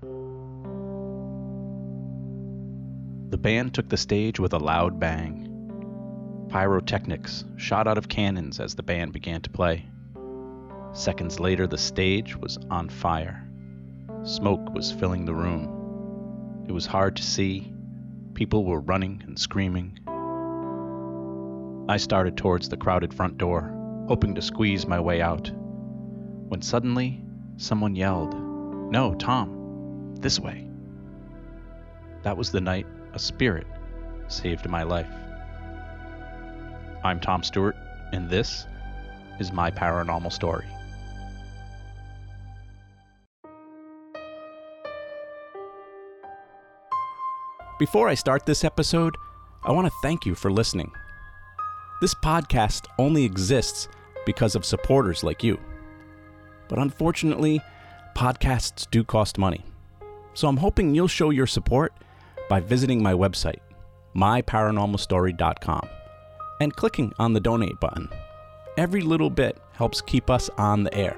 The band took the stage with a loud bang. Pyrotechnics shot out of cannons as the band began to play. Seconds later, the stage was on fire. Smoke was filling the room. It was hard to see. People were running and screaming. I started towards the crowded front door, hoping to squeeze my way out. When suddenly, someone yelled, No, Tom, this way. That was the night a spirit saved my life. I'm Tom Stewart, and this is my paranormal story. Before I start this episode, I want to thank you for listening. This podcast only exists because of supporters like you. But unfortunately, podcasts do cost money. So I'm hoping you'll show your support by visiting my website, myparanormalstory.com, and clicking on the donate button. Every little bit helps keep us on the air.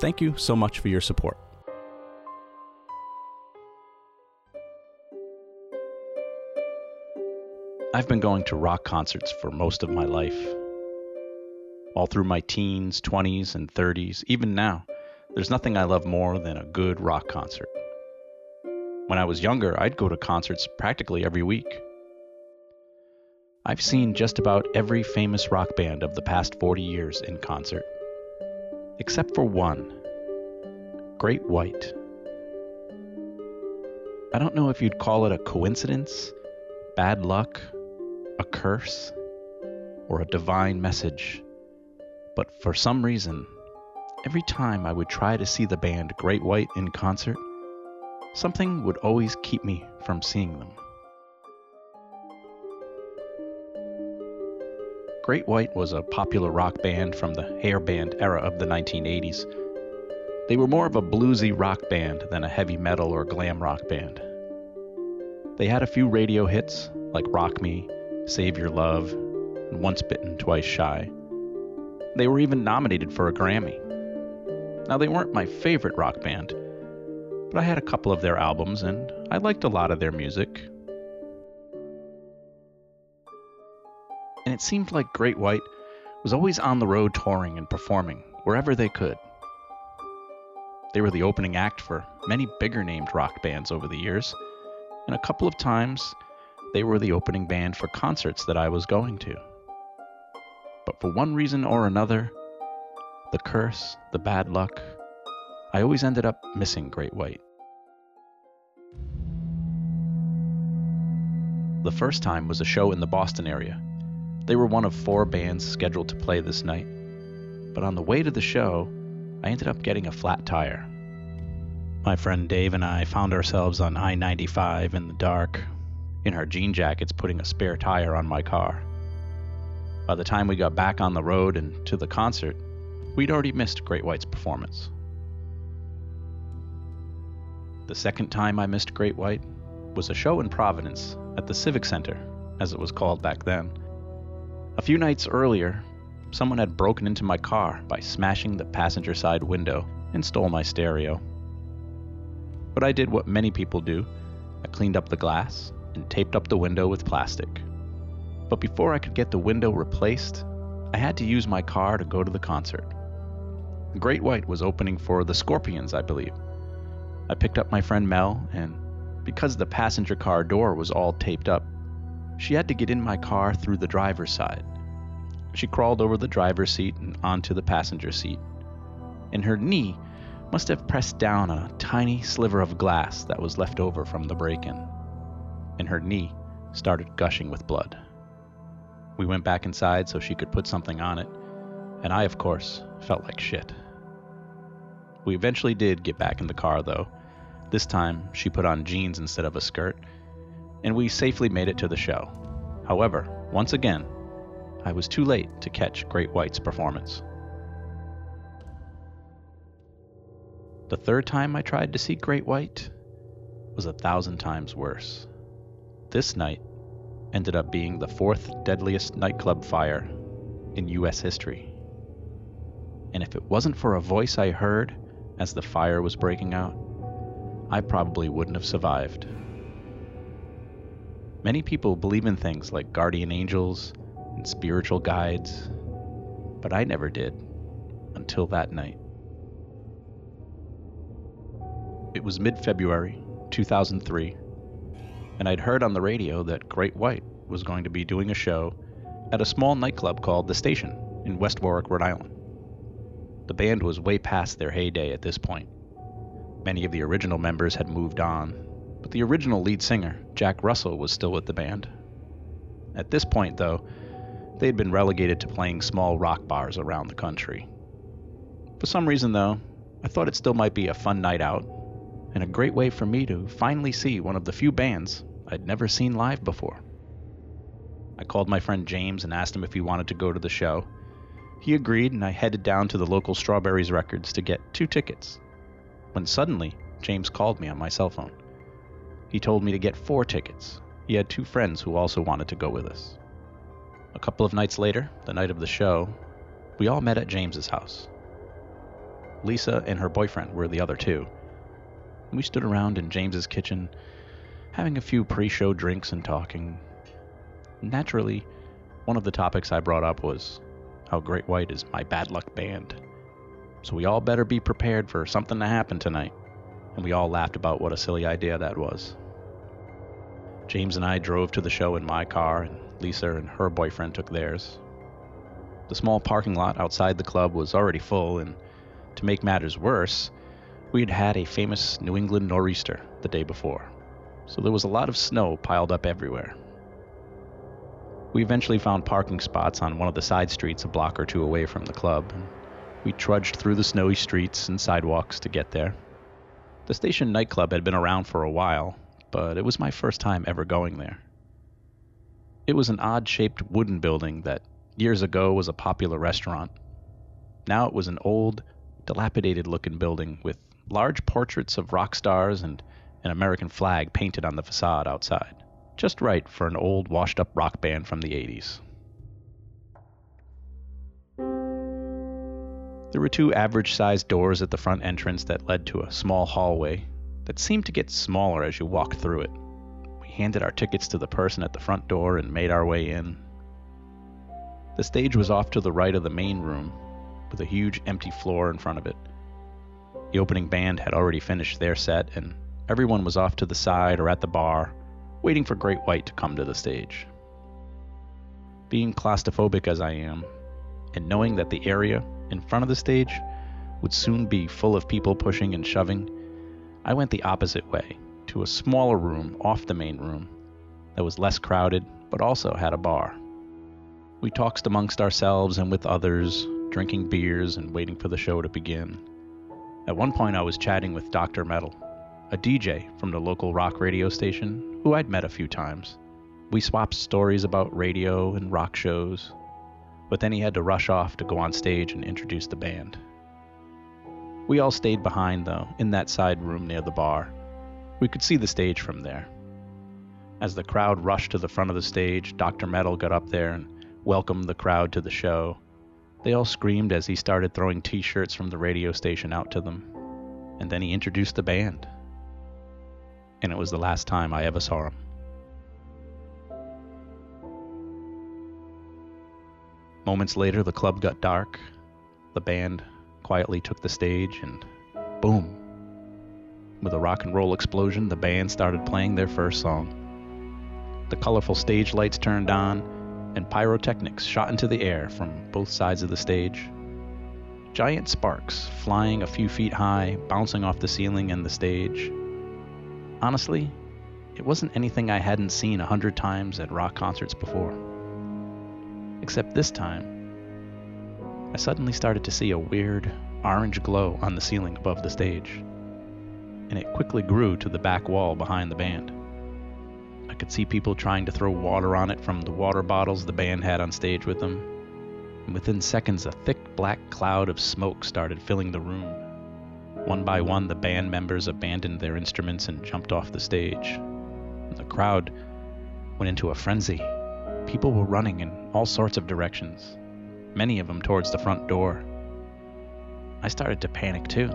Thank you so much for your support. I've been going to rock concerts for most of my life. All through my teens, 20s, and 30s, even now, there's nothing I love more than a good rock concert. When I was younger, I'd go to concerts practically every week. I've seen just about every famous rock band of the past 40 years in concert, except for one Great White. I don't know if you'd call it a coincidence, bad luck, a curse, or a divine message, but for some reason, every time I would try to see the band Great White in concert, something would always keep me from seeing them. Great White was a popular rock band from the hair band era of the 1980s. They were more of a bluesy rock band than a heavy metal or glam rock band. They had a few radio hits like Rock Me, Save Your Love, and Once Bitten, Twice Shy. They were even nominated for a Grammy. Now, they weren't my favorite rock band, but I had a couple of their albums and I liked a lot of their music. And it seemed like Great White was always on the road touring and performing wherever they could. They were the opening act for many bigger named rock bands over the years, and a couple of times they were the opening band for concerts that I was going to. But for one reason or another, the curse, the bad luck, I always ended up missing Great White. The first time was a show in the Boston area. They were one of four bands scheduled to play this night. But on the way to the show, I ended up getting a flat tire. My friend Dave and I found ourselves on I 95 in the dark, in our jean jackets, putting a spare tire on my car. By the time we got back on the road and to the concert, we'd already missed Great White's performance. The second time I missed Great White was a show in Providence at the Civic Center, as it was called back then. A few nights earlier, someone had broken into my car by smashing the passenger side window and stole my stereo. But I did what many people do I cleaned up the glass and taped up the window with plastic. But before I could get the window replaced, I had to use my car to go to the concert. Great White was opening for the Scorpions, I believe. I picked up my friend Mel, and because the passenger car door was all taped up, she had to get in my car through the driver's side. She crawled over the driver's seat and onto the passenger seat, and her knee must have pressed down a tiny sliver of glass that was left over from the break in, and her knee started gushing with blood. We went back inside so she could put something on it, and I, of course, felt like shit. We eventually did get back in the car, though, this time, she put on jeans instead of a skirt, and we safely made it to the show. However, once again, I was too late to catch Great White's performance. The third time I tried to see Great White was a thousand times worse. This night ended up being the fourth deadliest nightclub fire in U.S. history. And if it wasn't for a voice I heard as the fire was breaking out, I probably wouldn't have survived. Many people believe in things like guardian angels and spiritual guides, but I never did until that night. It was mid February 2003, and I'd heard on the radio that Great White was going to be doing a show at a small nightclub called The Station in West Warwick, Rhode Island. The band was way past their heyday at this point. Many of the original members had moved on, but the original lead singer, Jack Russell, was still with the band. At this point, though, they had been relegated to playing small rock bars around the country. For some reason, though, I thought it still might be a fun night out, and a great way for me to finally see one of the few bands I'd never seen live before. I called my friend James and asked him if he wanted to go to the show. He agreed, and I headed down to the local Strawberries Records to get two tickets. When suddenly, James called me on my cell phone. He told me to get four tickets. He had two friends who also wanted to go with us. A couple of nights later, the night of the show, we all met at James's house. Lisa and her boyfriend were the other two. We stood around in James's kitchen, having a few pre show drinks and talking. Naturally, one of the topics I brought up was how Great White is my bad luck band. So we all better be prepared for something to happen tonight. And we all laughed about what a silly idea that was. James and I drove to the show in my car, and Lisa and her boyfriend took theirs. The small parking lot outside the club was already full, and to make matters worse, we had had a famous New England nor'easter the day before, so there was a lot of snow piled up everywhere. We eventually found parking spots on one of the side streets a block or two away from the club, and we trudged through the snowy streets and sidewalks to get there. The station nightclub had been around for a while, but it was my first time ever going there. It was an odd shaped wooden building that years ago was a popular restaurant. Now it was an old, dilapidated looking building with large portraits of rock stars and an American flag painted on the facade outside. Just right for an old, washed up rock band from the 80s. There were two average sized doors at the front entrance that led to a small hallway that seemed to get smaller as you walked through it We handed our tickets to the person at the front door and made our way in. The stage was off to the right of the main room, with a huge empty floor in front of it. The opening band had already finished their set, and everyone was off to the side or at the bar, waiting for Great White to come to the stage. Being claustrophobic as I am, and knowing that the area in front of the stage would soon be full of people pushing and shoving, I went the opposite way to a smaller room off the main room that was less crowded but also had a bar. We talked amongst ourselves and with others, drinking beers and waiting for the show to begin. At one point, I was chatting with Dr. Metal, a DJ from the local rock radio station who I'd met a few times. We swapped stories about radio and rock shows, but then he had to rush off to go on stage and introduce the band. We all stayed behind, though, in that side room near the bar, we could see the stage from there. As the crowd rushed to the front of the stage, Dr. Metal got up there and welcomed the crowd to the show. They all screamed as he started throwing t shirts from the radio station out to them. And then he introduced the band. And it was the last time I ever saw him. Moments later, the club got dark. The band quietly took the stage, and boom, with a rock and roll explosion, the band started playing their first song. The colorful stage lights turned on, and pyrotechnics shot into the air from both sides of the stage. Giant sparks flying a few feet high, bouncing off the ceiling and the stage. Honestly, it wasn't anything I hadn't seen a hundred times at rock concerts before. Except this time, I suddenly started to see a weird, orange glow on the ceiling above the stage and it quickly grew to the back wall behind the band. I could see people trying to throw water on it from the water bottles the band had on stage with them. And within seconds, a thick black cloud of smoke started filling the room. One by one, the band members abandoned their instruments and jumped off the stage. The crowd went into a frenzy. People were running in all sorts of directions, many of them towards the front door. I started to panic too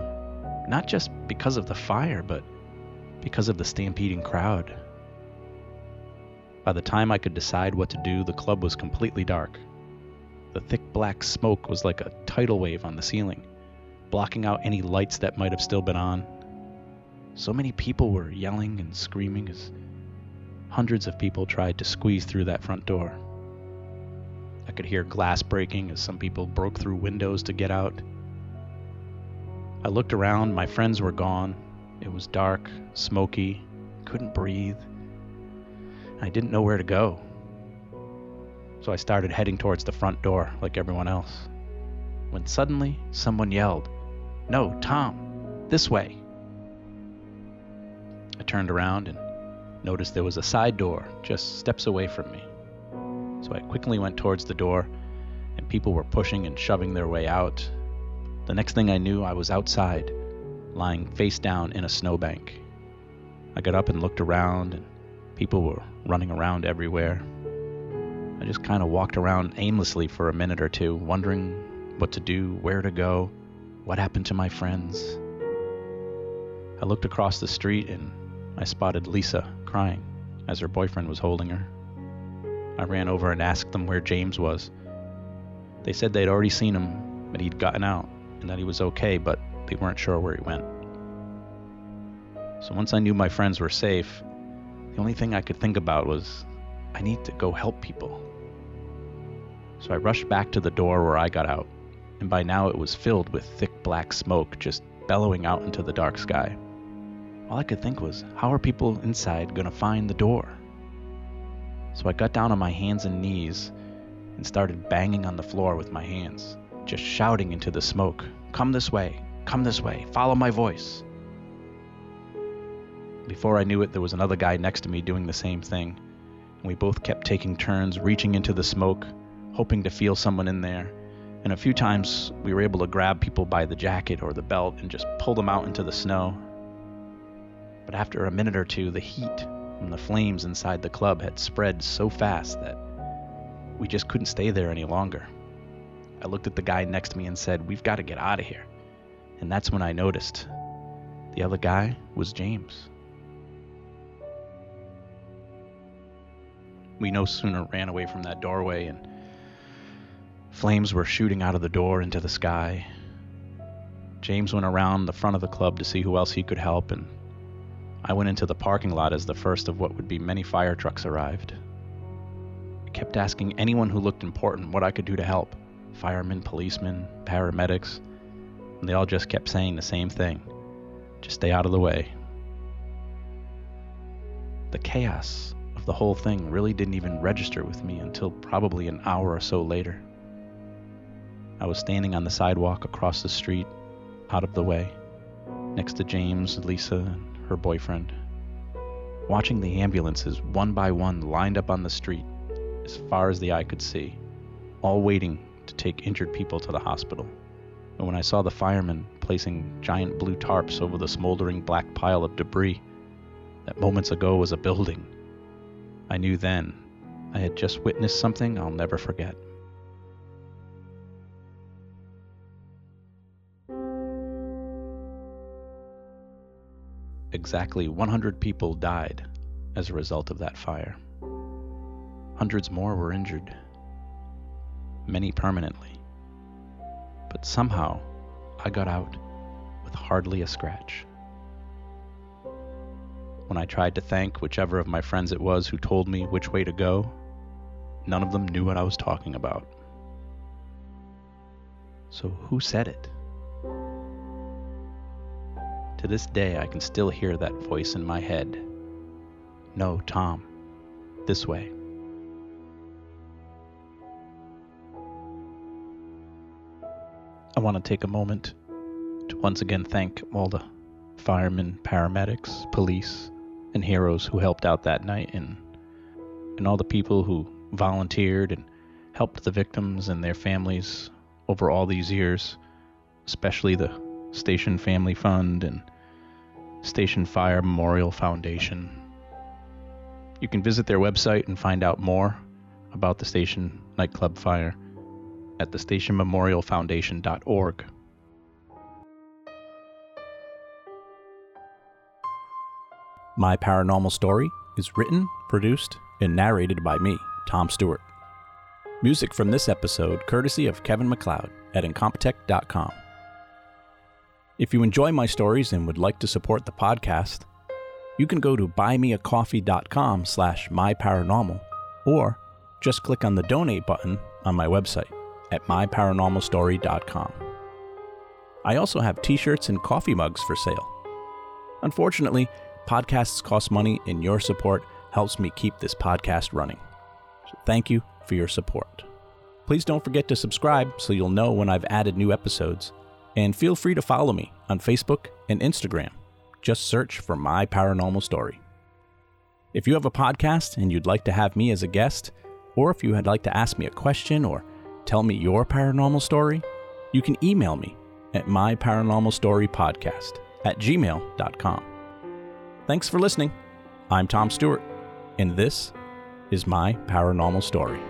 not just because of the fire, but because of the stampeding crowd. By the time I could decide what to do, the club was completely dark. The thick black smoke was like a tidal wave on the ceiling, blocking out any lights that might have still been on. So many people were yelling and screaming as hundreds of people tried to squeeze through that front door. I could hear glass breaking as some people broke through windows to get out. I looked around, my friends were gone. It was dark, smoky, couldn't breathe. I didn't know where to go. So I started heading towards the front door like everyone else. When suddenly someone yelled, No, Tom, this way. I turned around and noticed there was a side door just steps away from me. So I quickly went towards the door, and people were pushing and shoving their way out. The next thing I knew, I was outside, lying face down in a snowbank. I got up and looked around, and people were running around everywhere. I just kind of walked around aimlessly for a minute or two, wondering what to do, where to go, what happened to my friends. I looked across the street and I spotted Lisa crying as her boyfriend was holding her. I ran over and asked them where James was. They said they'd already seen him, but he'd gotten out, and that he was okay, but they weren't sure where he went. So once I knew my friends were safe, the only thing I could think about was I need to go help people. So I rushed back to the door where I got out, and by now it was filled with thick black smoke just bellowing out into the dark sky. All I could think was, how are people inside going to find the door? So I got down on my hands and knees and started banging on the floor with my hands, just shouting into the smoke Come this way, come this way, follow my voice. Before I knew it, there was another guy next to me doing the same thing. And we both kept taking turns reaching into the smoke, hoping to feel someone in there. And a few times we were able to grab people by the jacket or the belt and just pull them out into the snow. But after a minute or two, the heat and the flames inside the club had spread so fast that we just couldn't stay there any longer. I looked at the guy next to me and said, We've got to get out of here. And that's when I noticed the other guy was James. We no sooner ran away from that doorway and flames were shooting out of the door into the sky. James went around the front of the club to see who else he could help, and I went into the parking lot as the first of what would be many fire trucks arrived. I kept asking anyone who looked important what I could do to help firemen, policemen, paramedics, and they all just kept saying the same thing just stay out of the way. The chaos of the whole thing really didn't even register with me until probably an hour or so later. I was standing on the sidewalk across the street, out of the way, next to James, Lisa, and her boyfriend, watching the ambulances one by one lined up on the street as far as the eye could see, all waiting to take injured people to the hospital. And when I saw the firemen placing giant blue tarps over the smoldering black pile of debris that moments ago was a building, I knew then I had just witnessed something I'll never forget. Exactly 100 people died as a result of that fire. Hundreds more were injured, many permanently. But somehow, I got out with hardly a scratch. When I tried to thank whichever of my friends it was who told me which way to go, none of them knew what I was talking about. So, who said it? To this day, I can still hear that voice in my head. No, Tom, this way. I want to take a moment to once again thank all the firemen, paramedics, police, and heroes who helped out that night and and all the people who volunteered and helped the victims and their families over all these years, especially the Station Family Fund, and Station Fire Memorial Foundation. You can visit their website and find out more about the Station Nightclub Fire at thestationmemorialfoundation.org. My Paranormal Story is written, produced, and narrated by me, Tom Stewart. Music from this episode courtesy of Kevin MacLeod at Incompetech.com. If you enjoy my stories and would like to support the podcast, you can go to buymeacoffee.com slash myparanormal or just click on the donate button on my website at myparanormalstory.com. I also have t-shirts and coffee mugs for sale. Unfortunately, podcasts cost money and your support helps me keep this podcast running. So thank you for your support. Please don't forget to subscribe so you'll know when I've added new episodes, and feel free to follow me on Facebook and Instagram. Just search for My Paranormal Story. If you have a podcast and you'd like to have me as a guest, or if you would like to ask me a question or tell me your paranormal story, you can email me at myparanormalstorypodcast at gmail.com. Thanks for listening. I'm Tom Stewart, and this is my paranormal story.